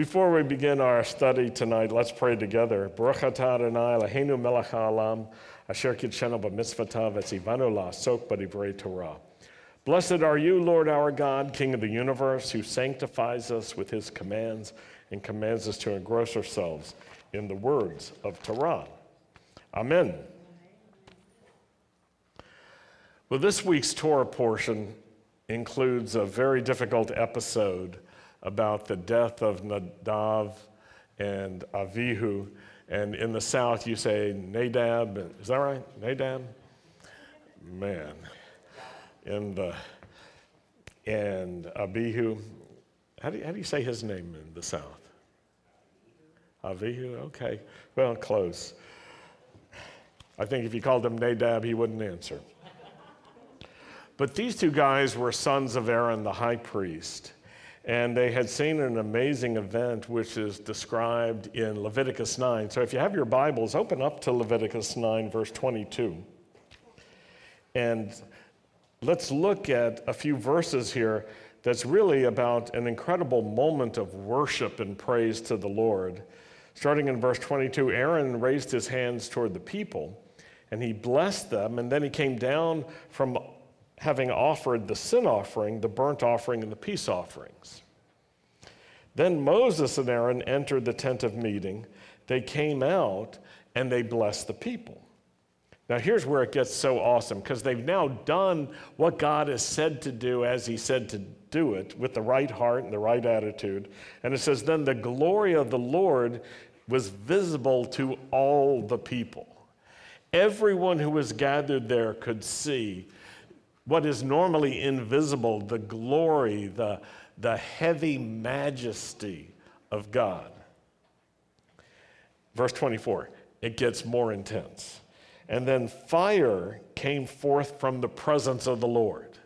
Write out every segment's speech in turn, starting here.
Before we begin our study tonight, let's pray together. Baruch atah Adonai Eloheinu melech haolam asher kitshenu b'mitzvotav etzivanu la'asok b'divrei Torah. Blessed are you, Lord our God, King of the universe, who sanctifies us with his commands and commands us to engross ourselves in the words of Torah. Amen. Well, this week's Torah portion includes a very difficult episode about the death of Nadav and Avihu. And in the South, you say Nadab. Is that right? Nadab? Man. And, uh, and Abihu. How do, you, how do you say his name in the South? Avihu? Okay. Well, close. I think if you called him Nadab, he wouldn't answer. But these two guys were sons of Aaron, the high priest. And they had seen an amazing event which is described in Leviticus 9. So if you have your Bibles, open up to Leviticus 9, verse 22. And let's look at a few verses here that's really about an incredible moment of worship and praise to the Lord. Starting in verse 22, Aaron raised his hands toward the people and he blessed them, and then he came down from having offered the sin offering, the burnt offering, and the peace offerings. Then Moses and Aaron entered the tent of meeting. They came out and they blessed the people. Now, here's where it gets so awesome because they've now done what God has said to do as He said to do it with the right heart and the right attitude. And it says, Then the glory of the Lord was visible to all the people. Everyone who was gathered there could see what is normally invisible, the glory, the, the heavy majesty of God. Verse 24, it gets more intense. And then fire came forth from the presence of the Lord.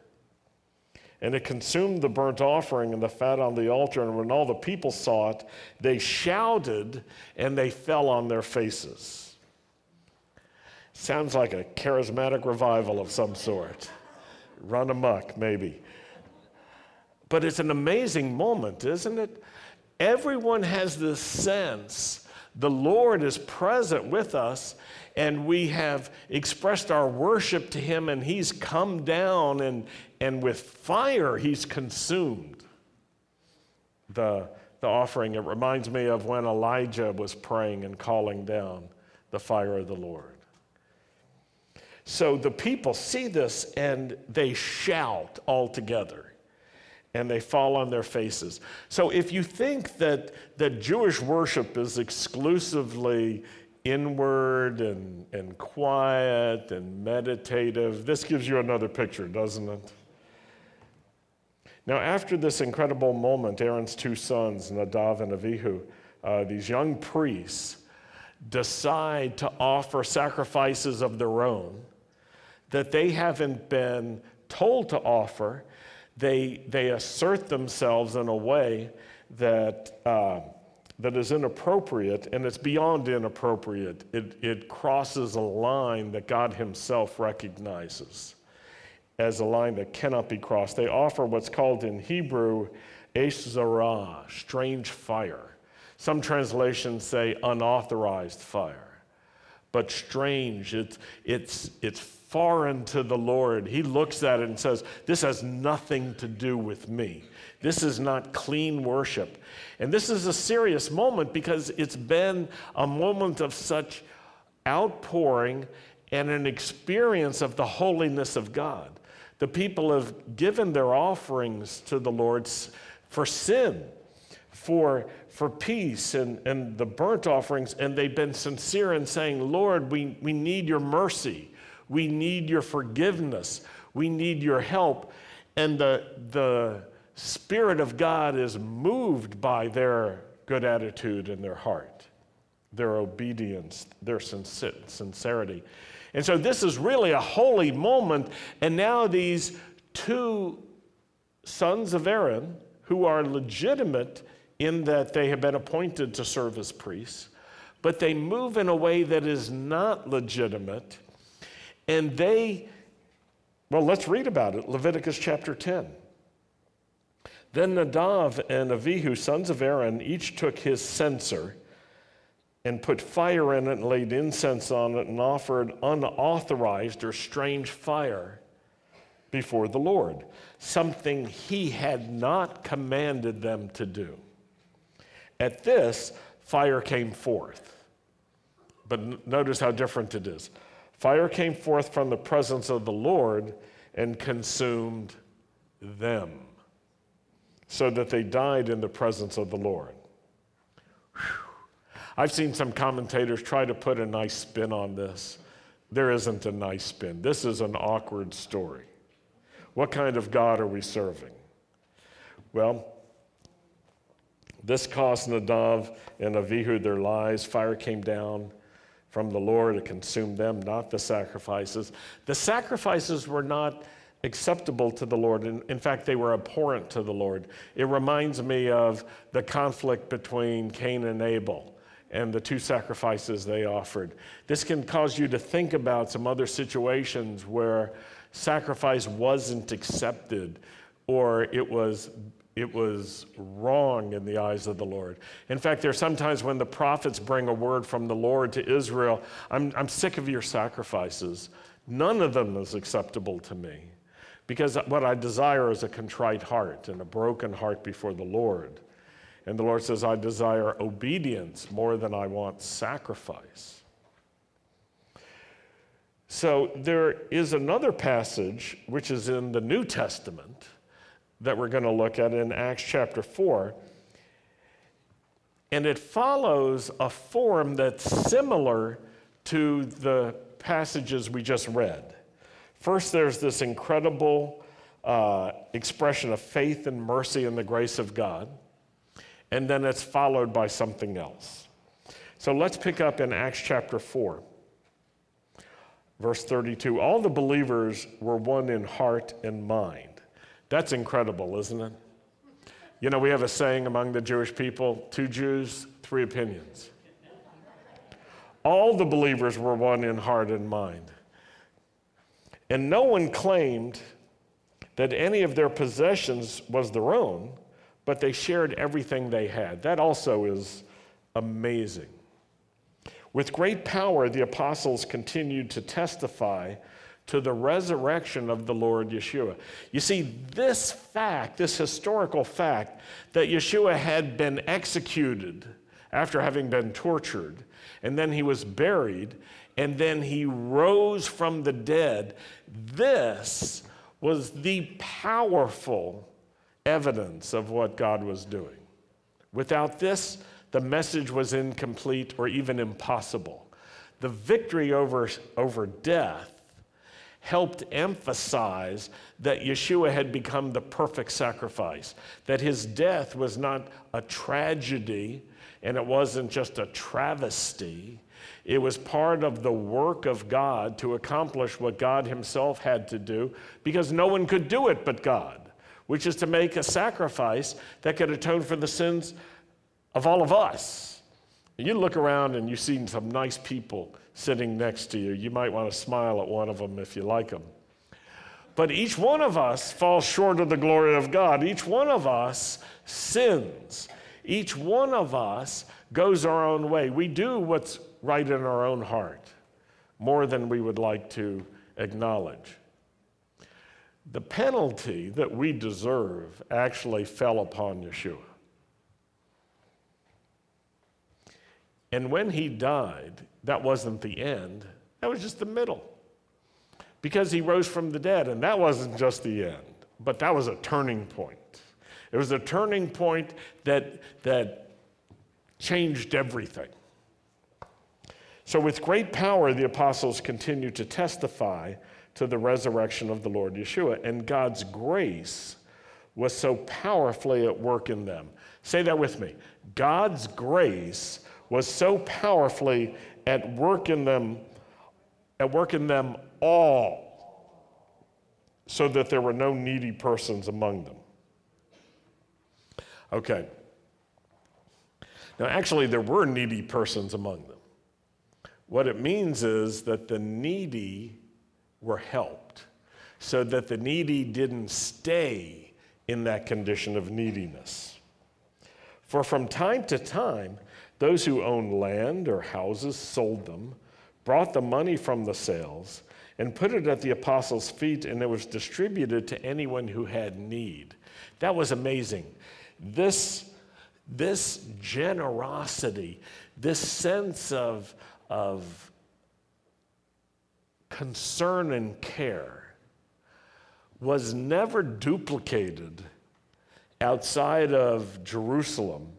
And it consumed the burnt offering and the fat on the altar. And when all the people saw it, they shouted and they fell on their faces. Sounds like a charismatic revival of some sort run amok, maybe. But it's an amazing moment, isn't it? Everyone has this sense the Lord is present with us, and we have expressed our worship to Him, and He's come down, and, and with fire, He's consumed the, the offering. It reminds me of when Elijah was praying and calling down the fire of the Lord. So the people see this and they shout all together and they fall on their faces. So if you think that, that Jewish worship is exclusively inward and, and quiet and meditative, this gives you another picture, doesn't it? Now, after this incredible moment, Aaron's two sons, Nadav and Avihu, uh, these young priests, decide to offer sacrifices of their own that they haven't been told to offer. They, they assert themselves in a way that, uh, that is inappropriate, and it's beyond inappropriate. It, it crosses a line that God Himself recognizes as a line that cannot be crossed. They offer what's called in Hebrew Esh Zarah, strange fire. Some translations say unauthorized fire, but strange. It's, it's, it's foreign to the Lord, he looks at it and says, This has nothing to do with me. This is not clean worship. And this is a serious moment because it's been a moment of such outpouring and an experience of the holiness of God. The people have given their offerings to the Lord for sin, for, for peace, and, and the burnt offerings, and they've been sincere in saying, Lord, we, we need your mercy. We need your forgiveness. We need your help. And the, the Spirit of God is moved by their good attitude and their heart, their obedience, their sincerity. And so this is really a holy moment. And now these two sons of Aaron, who are legitimate in that they have been appointed to serve as priests, but they move in a way that is not legitimate and they, well, let's read about it Leviticus chapter 10. Then Nadav and Avihu, sons of Aaron, each took his censer and put fire in it and laid incense on it and offered unauthorized or strange fire before the Lord, something he had not commanded them to do. At this, fire came forth. But notice how different it is. Fire came forth from the presence of the Lord and consumed them so that they died in the presence of the Lord. Whew. I've seen some commentators try to put a nice spin on this. There isn't a nice spin. This is an awkward story. What kind of God are we serving? Well, this cost Nadav and Abihu their lives. Fire came down from the Lord to consume them, not the sacrifices. The sacrifices were not acceptable to the Lord. In, in fact, they were abhorrent to the Lord. It reminds me of the conflict between Cain and Abel and the two sacrifices they offered. This can cause you to think about some other situations where sacrifice wasn't accepted or it was it was wrong in the eyes of the Lord. In fact, there are sometimes when the prophets bring a word from the Lord to Israel I'm, I'm sick of your sacrifices. None of them is acceptable to me. Because what I desire is a contrite heart and a broken heart before the Lord. And the Lord says, I desire obedience more than I want sacrifice. So there is another passage which is in the New Testament that we're going to look at in Acts chapter 4. And it follows a form that's similar to the passages we just read. First, there's this incredible uh, expression of faith and mercy and the grace of God, and then it's followed by something else. So let's pick up in Acts chapter 4, verse 32. All the believers were one in heart and mind. That's incredible, isn't it? You know, we have a saying among the Jewish people two Jews, three opinions. All the believers were one in heart and mind. And no one claimed that any of their possessions was their own, but they shared everything they had. That also is amazing. With great power, the apostles continued to testify to the resurrection of the Lord Yeshua. You see, this fact, this historical fact, that Yeshua had been executed after having been tortured, and then he was buried, and then he rose from the dead. This was the powerful evidence of what God was doing. Without this, the message was incomplete or even impossible. The victory over, over death helped emphasize that Yeshua had become the perfect sacrifice, that his death was not a tragedy and it wasn't just a travesty, it was part of the work of God to accomplish what God Himself had to do because no one could do it but God, which is to make a sacrifice that could atone for the sins of all of us. You look around and you see some nice people sitting next to you. You might want to smile at one of them if you like them. But each one of us falls short of the glory of God. Each one of us sins. Each one of us goes our own way. We do what's right in our own heart more than we would like to acknowledge. The penalty that we deserve actually fell upon Yeshua. And when he died, that wasn't the end, that was just the middle. Because he rose from the dead, and that wasn't just the end, but that was a turning point. It was a turning point that, that changed everything. So, with great power, the apostles continued to testify to the resurrection of the Lord Yeshua, and God's grace was so powerfully at work in them. Say that with me. God's grace was so powerfully at work in them, at work in them all, so that there were no needy persons among them. Okay. Now, actually, there were needy persons among them. What it means is that the needy were helped, so that the needy didn't stay in that condition of neediness. For from time to time, those who owned land or houses sold them, brought the money from the sales, and put it at the apostles' feet, and it was distributed to anyone who had need. That was amazing. This, this generosity, this sense of, of concern and care was never duplicated outside of Jerusalem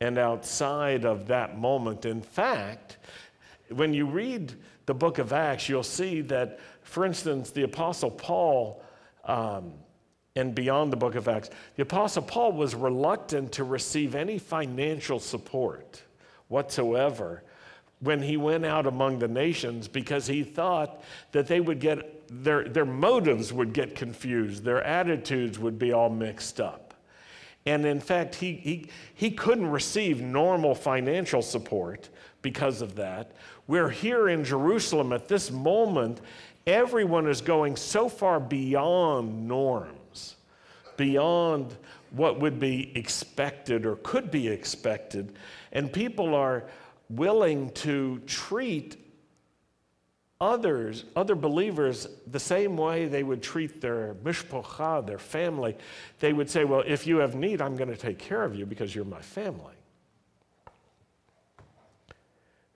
and outside of that moment. In fact, when you read the book of Acts, you'll see that, for instance, the Apostle Paul, um, and beyond the book of Acts, the Apostle Paul was reluctant to receive any financial support whatsoever when he went out among the nations because he thought that they would get their, their motives would get confused, their attitudes would be all mixed up. And in fact, he, he, he couldn't receive normal financial support because of that. We're here in Jerusalem at this moment, everyone is going so far beyond norms, beyond what would be expected or could be expected, and people are willing to treat others, other believers, the same way they would treat their mishpocha, their family. They would say, Well, if you have need, I'm going to take care of you because you're my family.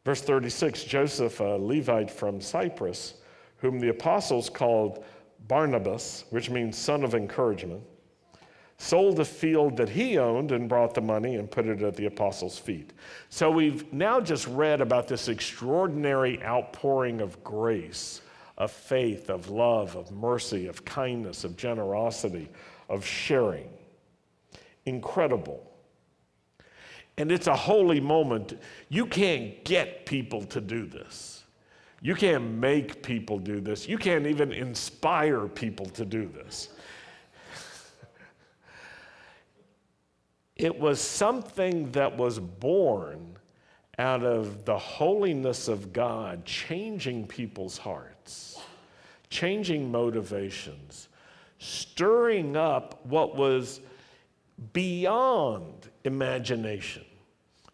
Verse 36 Joseph, a Levite from Cyprus, whom the apostles called Barnabas, which means son of encouragement, sold a field that he owned and brought the money and put it at the apostles' feet. So we've now just read about this extraordinary outpouring of grace, of faith, of love, of mercy, of kindness, of generosity, of sharing. Incredible. And it's a holy moment. You can't get people to do this. You can't make people do this. You can't even inspire people to do this. It was something that was born out of the holiness of God changing people's hearts, changing motivations, stirring up what was beyond imagination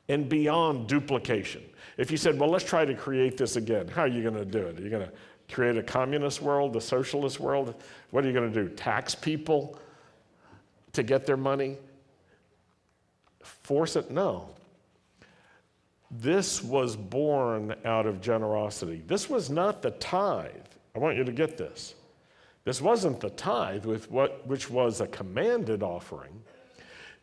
and beyond duplication. If you said, well, let's try to create this again, how are you going to do it? Are you going to create a communist world, a socialist world? What are you going to do? Tax people to get their money? Force it? No. This was born out of generosity. This was not the tithe. I want you to get this. This wasn't the tithe, with what, which was a commanded offering.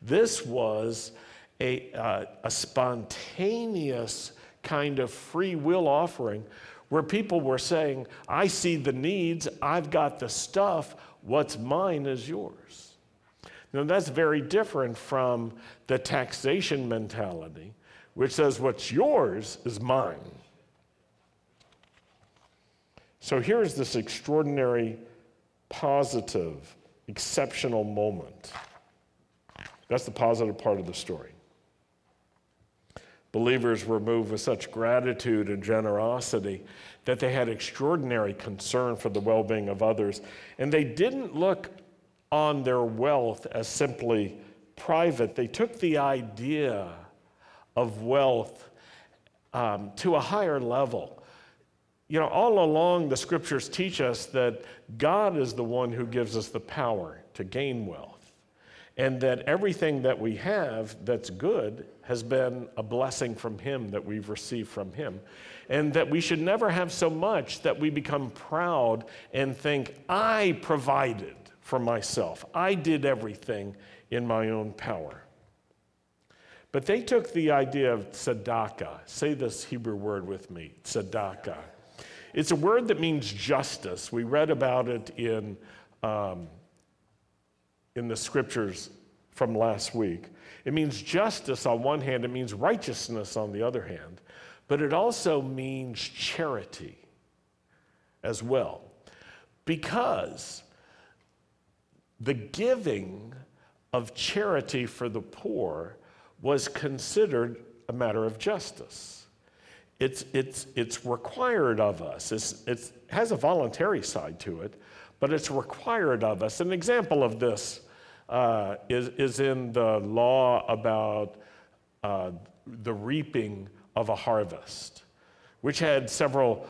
This was a, uh, a spontaneous kind of free will offering where people were saying, I see the needs, I've got the stuff, what's mine is yours. Now, that's very different from the taxation mentality, which says what's yours is mine. So here's this extraordinary, positive, exceptional moment. That's the positive part of the story. Believers were moved with such gratitude and generosity that they had extraordinary concern for the well being of others. And they didn't look on their wealth as simply private. They took the idea of wealth um, to a higher level. You know, all along the scriptures teach us that God is the one who gives us the power to gain wealth, and that everything that we have that's good has been a blessing from Him that we've received from Him. And that we should never have so much that we become proud and think, I provided for myself. I did everything in my own power. But they took the idea of tzedakah. Say this Hebrew word with me tzedakah. It's a word that means justice. We read about it in, um, in the scriptures from last week. It means justice on one hand, it means righteousness on the other hand, but it also means charity as well. Because the giving of charity for the poor was considered a matter of justice. It's, it's, it's required of us. It's, it has a voluntary side to it, but it's required of us. An example of this uh, is, is in the law about uh, the reaping of a harvest, which had several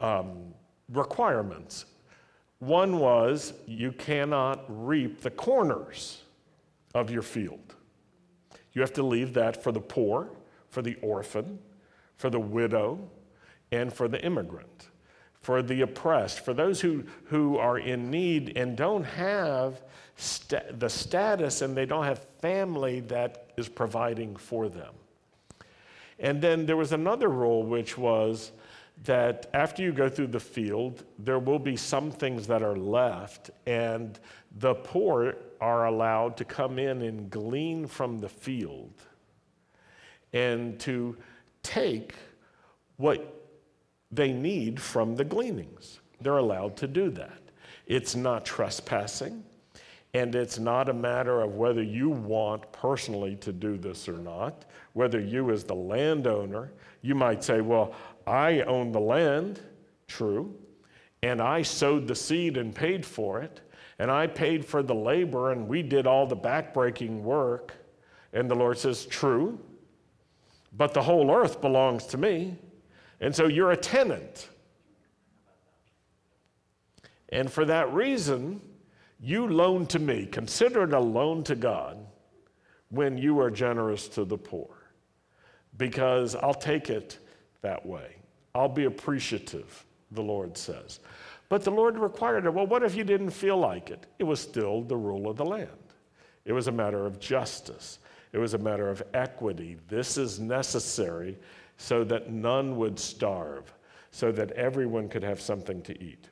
um, requirements. One was you cannot reap the corners of your field. You have to leave that for the poor, for the orphan, for the widow, and for the immigrant, for the oppressed, for those who, who are in need and don't have st- the status and they don't have family that is providing for them. And then there was another rule, which was that after you go through the field, there will be some things that are left, and the poor are allowed to come in and glean from the field and to take what they need from the gleanings. They're allowed to do that. It's not trespassing, and it's not a matter of whether you want personally to do this or not, whether you, as the landowner, you might say, Well, I own the land, true, and I sowed the seed and paid for it, and I paid for the labor, and we did all the backbreaking work. And the Lord says, True, but the whole earth belongs to me, and so you're a tenant. And for that reason, you loan to me. Consider it a loan to God when you are generous to the poor, because I'll take it that way. I'll be appreciative, the Lord says. But the Lord required it. Well, what if you didn't feel like it? It was still the rule of the land. It was a matter of justice, it was a matter of equity. This is necessary so that none would starve, so that everyone could have something to eat.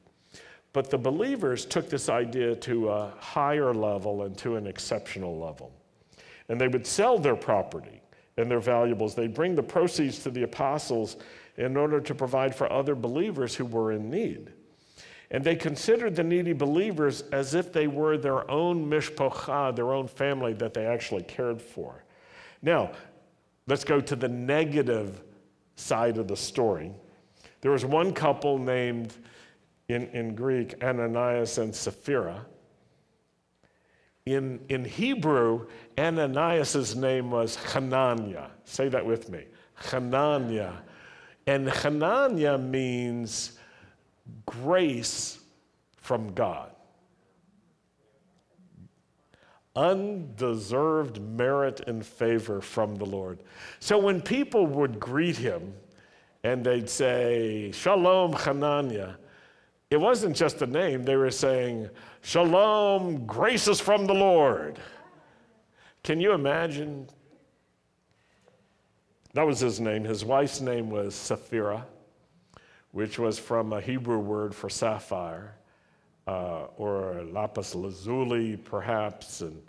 But the believers took this idea to a higher level and to an exceptional level. And they would sell their property and their valuables. They'd bring the proceeds to the apostles in order to provide for other believers who were in need. And they considered the needy believers as if they were their own mishpocha, their own family that they actually cared for. Now, let's go to the negative side of the story. There was one couple named, in, in Greek, Ananias and Sapphira. In, in Hebrew, Ananias' name was Hananiah. Say that with me. Hananiah. And Hananiah means grace from God. Undeserved merit and favor from the Lord. So when people would greet him and they'd say, Shalom, Hananiah, it wasn't just a name, they were saying, Shalom, graces from the Lord. Can you imagine? That was his name. His wife's name was Sapphira, which was from a Hebrew word for sapphire, uh, or lapis lazuli, perhaps, and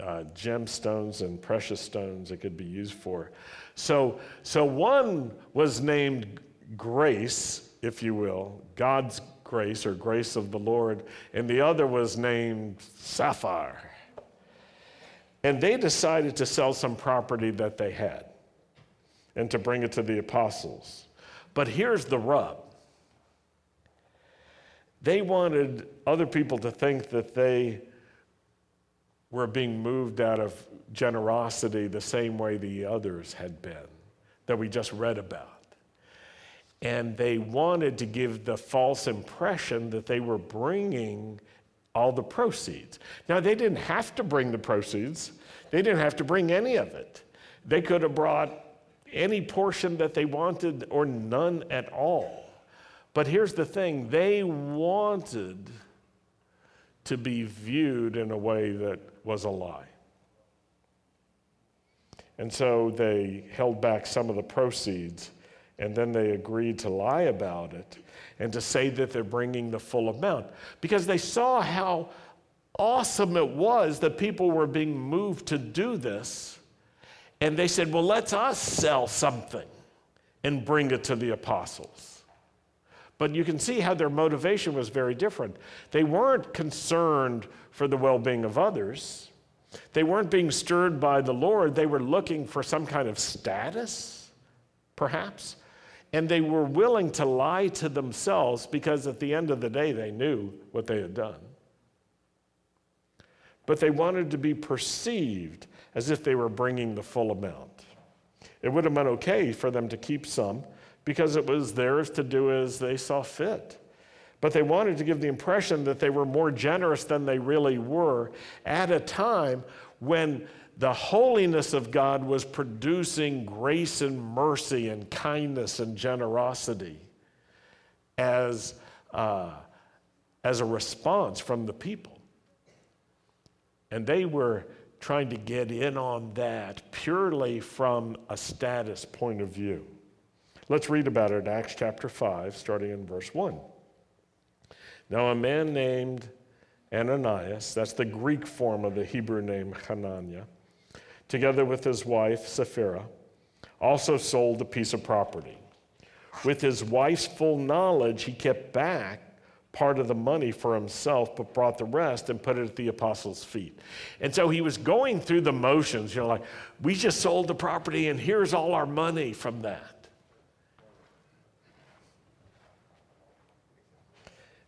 uh, gemstones and precious stones it could be used for. So, so one was named Grace, if you will, God's grace or grace of the Lord, and the other was named Sapphire. And they decided to sell some property that they had and to bring it to the apostles. But here's the rub they wanted other people to think that they were being moved out of generosity the same way the others had been that we just read about. And they wanted to give the false impression that they were bringing all the proceeds. Now, they didn't have to bring the proceeds, they didn't have to bring any of it. They could have brought any portion that they wanted or none at all. But here's the thing they wanted to be viewed in a way that was a lie. And so they held back some of the proceeds and then they agreed to lie about it and to say that they're bringing the full amount because they saw how awesome it was that people were being moved to do this. And they said, Well, let's us sell something and bring it to the apostles. But you can see how their motivation was very different. They weren't concerned for the well being of others, they weren't being stirred by the Lord. They were looking for some kind of status, perhaps. And they were willing to lie to themselves because at the end of the day, they knew what they had done. but they wanted to be perceived as if they were bringing the full amount. It would have been okay for them to keep some because it was theirs to do as they saw fit. But they wanted to give the impression that they were more generous than they really were at a time when the holiness of God was producing grace and mercy and kindness and generosity as, uh, as a response from the people. And they were trying to get in on that purely from a status point of view. Let's read about it in Acts chapter 5, starting in verse 1. Now, a man named Ananias, that's the Greek form of the Hebrew name Hananiah, together with his wife Sapphira, also sold a piece of property. With his wife's full knowledge, he kept back part of the money for himself, but brought the rest and put it at the apostles' feet. And so he was going through the motions, you know, like, we just sold the property and here's all our money from that.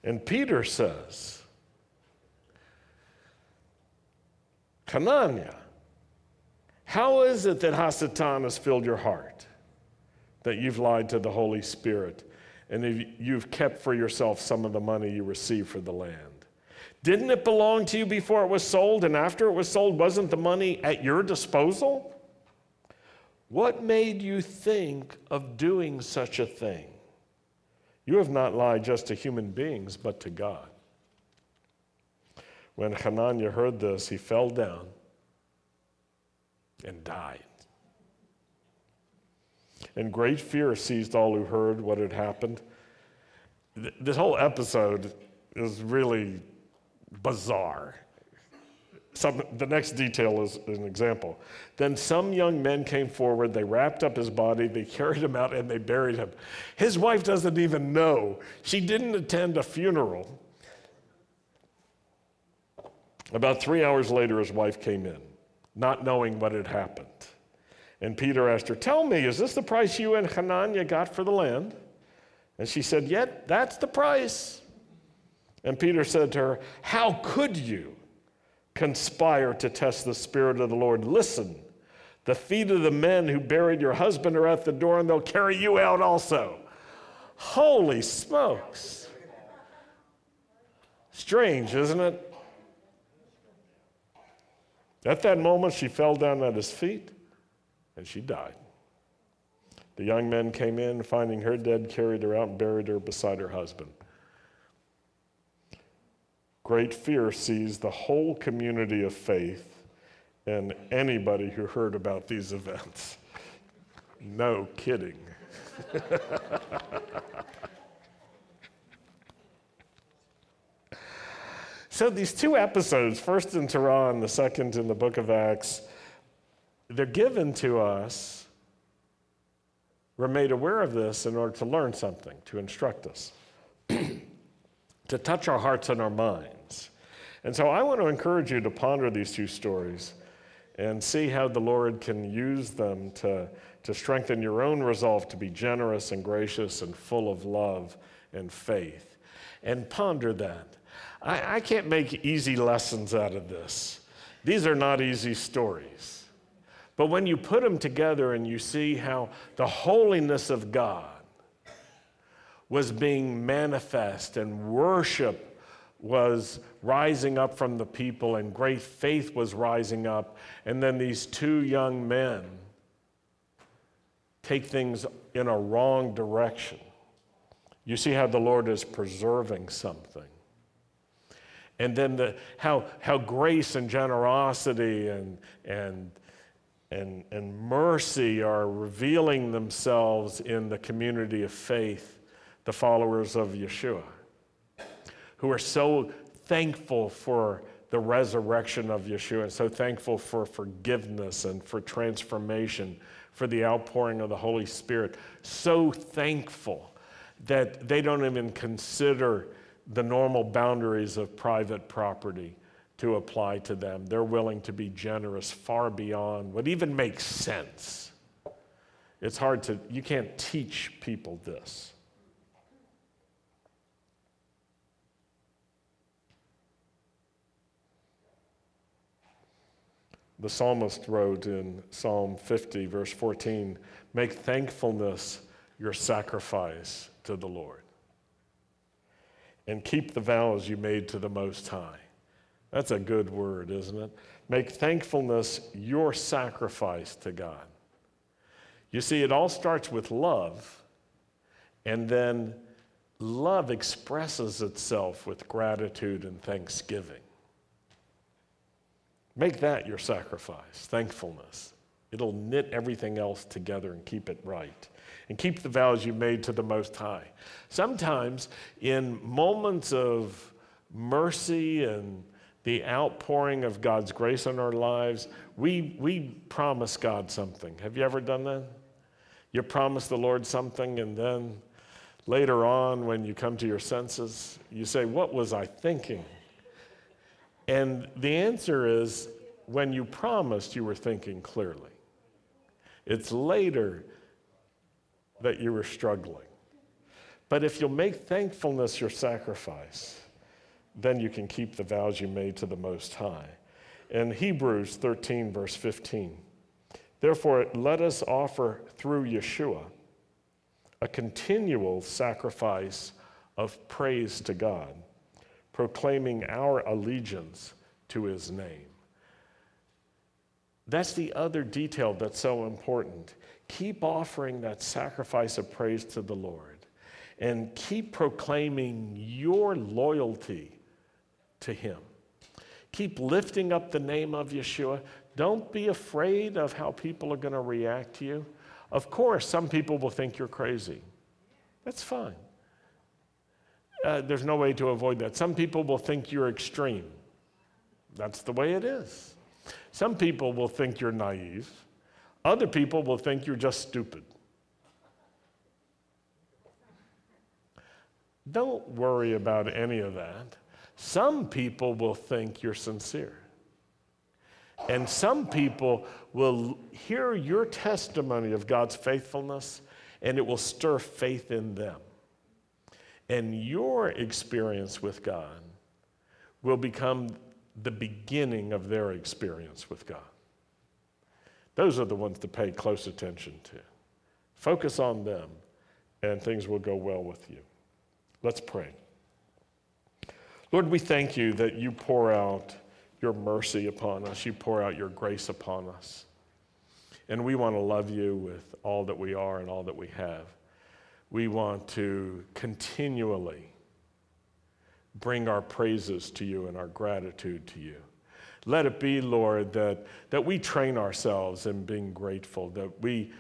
And Peter says, Hananiah, how is it that Hasatan has filled your heart, that you've lied to the Holy Spirit? and you've kept for yourself some of the money you received for the land. Didn't it belong to you before it was sold, and after it was sold, wasn't the money at your disposal? What made you think of doing such a thing? You have not lied just to human beings, but to God. When Hananiah heard this, he fell down and died. And great fear seized all who heard what had happened. This whole episode is really bizarre. Some, the next detail is an example. Then some young men came forward, they wrapped up his body, they carried him out, and they buried him. His wife doesn't even know. She didn't attend a funeral. About three hours later, his wife came in, not knowing what had happened. And Peter asked her, Tell me, is this the price you and Hananiah got for the land? And she said, Yet, that's the price. And Peter said to her, How could you conspire to test the Spirit of the Lord? Listen, the feet of the men who buried your husband are at the door, and they'll carry you out also. Holy smokes. Strange, isn't it? At that moment, she fell down at his feet and she died. The young men came in, finding her dead, carried her out and buried her beside her husband. Great fear seized the whole community of faith and anybody who heard about these events. No kidding. so, these two episodes, first in and the second in the book of Acts, they're given to us. We're made aware of this in order to learn something, to instruct us, to touch our hearts and our minds. And so I want to encourage you to ponder these two stories and see how the Lord can use them to, to strengthen your own resolve to be generous and gracious and full of love and faith. And ponder that. I, I can't make easy lessons out of this. These are not easy stories. But when you put them together and you see how the holiness of God was being manifest and worship was rising up from the people and great faith was rising up, and then these two young men take things in a wrong direction. You see how the Lord is preserving something. And then the, how, how grace and generosity and, and and, and mercy are revealing themselves in the community of faith, the followers of Yeshua, who are so thankful for the resurrection of Yeshua and so thankful for forgiveness and for transformation, for the outpouring of the Holy Spirit. So thankful that they don't even consider the normal boundaries of private property to apply to them. They're willing to be generous far beyond what even makes sense. It's hard to, you can't teach people this. The psalmist wrote in Psalm 50, verse 14 Make thankfulness your sacrifice to the Lord, and keep the vows you made to the Most High. That's a good word, isn't it? Make thankfulness your sacrifice to God. You see, it all starts with love, and then love expresses itself with gratitude and thanksgiving. Make that your sacrifice, thankfulness. It'll knit everything else together and keep it right. And keep the vows you made to the Most High. Sometimes, in moments of mercy and the outpouring of God's grace in our lives, we, we promise God something. Have you ever done that? You promise the Lord something, and then later on, when you come to your senses, you say, What was I thinking? And the answer is when you promised, you were thinking clearly. It's later that you were struggling. But if you'll make thankfulness your sacrifice, then you can keep the vows you made to the Most High. In Hebrews 13, verse 15, therefore let us offer through Yeshua a continual sacrifice of praise to God, proclaiming our allegiance to his name. That's the other detail that's so important. Keep offering that sacrifice of praise to the Lord and keep proclaiming your loyalty to Him. Keep lifting up the name of Yeshua. Don't be afraid of how people are going to react to you. Of course, some people will think you're crazy. That's fine. Uh, there's no way to avoid that. Some people will think you're extreme. That's the way it is. Some people will think you're naive. Other people will think you're just stupid. Don't worry about any of that. Some people will think you're sincere. And some people will hear your testimony of God's faithfulness and it will stir faith in them. And your experience with God will become the beginning of their experience with God. Those are the ones to pay close attention to. Focus on them, and things will go well with you. Let's pray. Lord, we thank you that you pour out your mercy upon us, you pour out your grace upon us. And we want to love you with all that we are and all that we have. We want to continually bring our praises to you and our gratitude to you. Let it be, Lord, that, that we train ourselves in being grateful, that we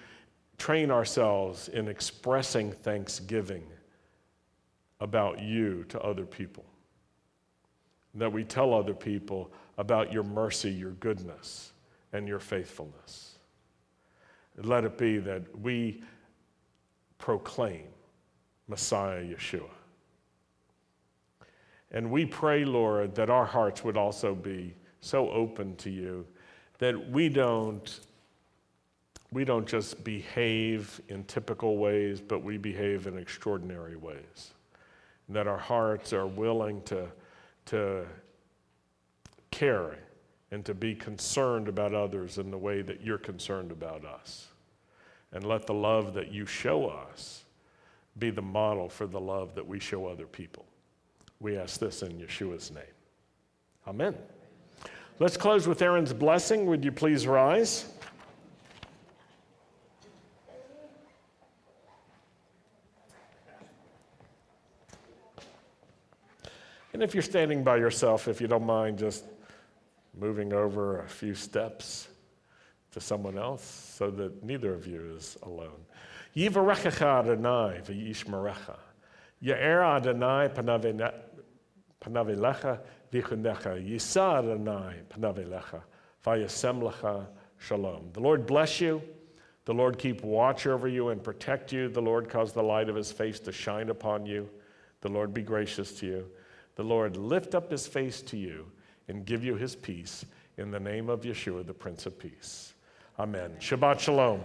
train ourselves in expressing thanksgiving about you to other people that we tell other people about your mercy, your goodness, and your faithfulness. Let it be that we proclaim Messiah Yeshua. And we pray, Lord, that our hearts would also be so open to you that we don't we don't just behave in typical ways, but we behave in extraordinary ways. And that our hearts are willing to to care and to be concerned about others in the way that you're concerned about us. And let the love that you show us be the model for the love that we show other people. We ask this in Yeshua's name. Amen. Let's close with Aaron's blessing. Would you please rise? And if you're standing by yourself, if you don't mind just moving over a few steps to someone else so that neither of you is alone. Yivarechecha Adonai v'yishmerecha. Ya'er Adonai panavelecha v'chunecha. Yisa Adonai panavelecha v'yasem lecha shalom. The Lord bless you. The Lord keep watch over you and protect you. The Lord cause the light of his face to shine upon you. The Lord be gracious to you the Lord lift up his face to you and give you his peace in the name of Yeshua, the Prince of Peace. Amen. Shabbat Shalom.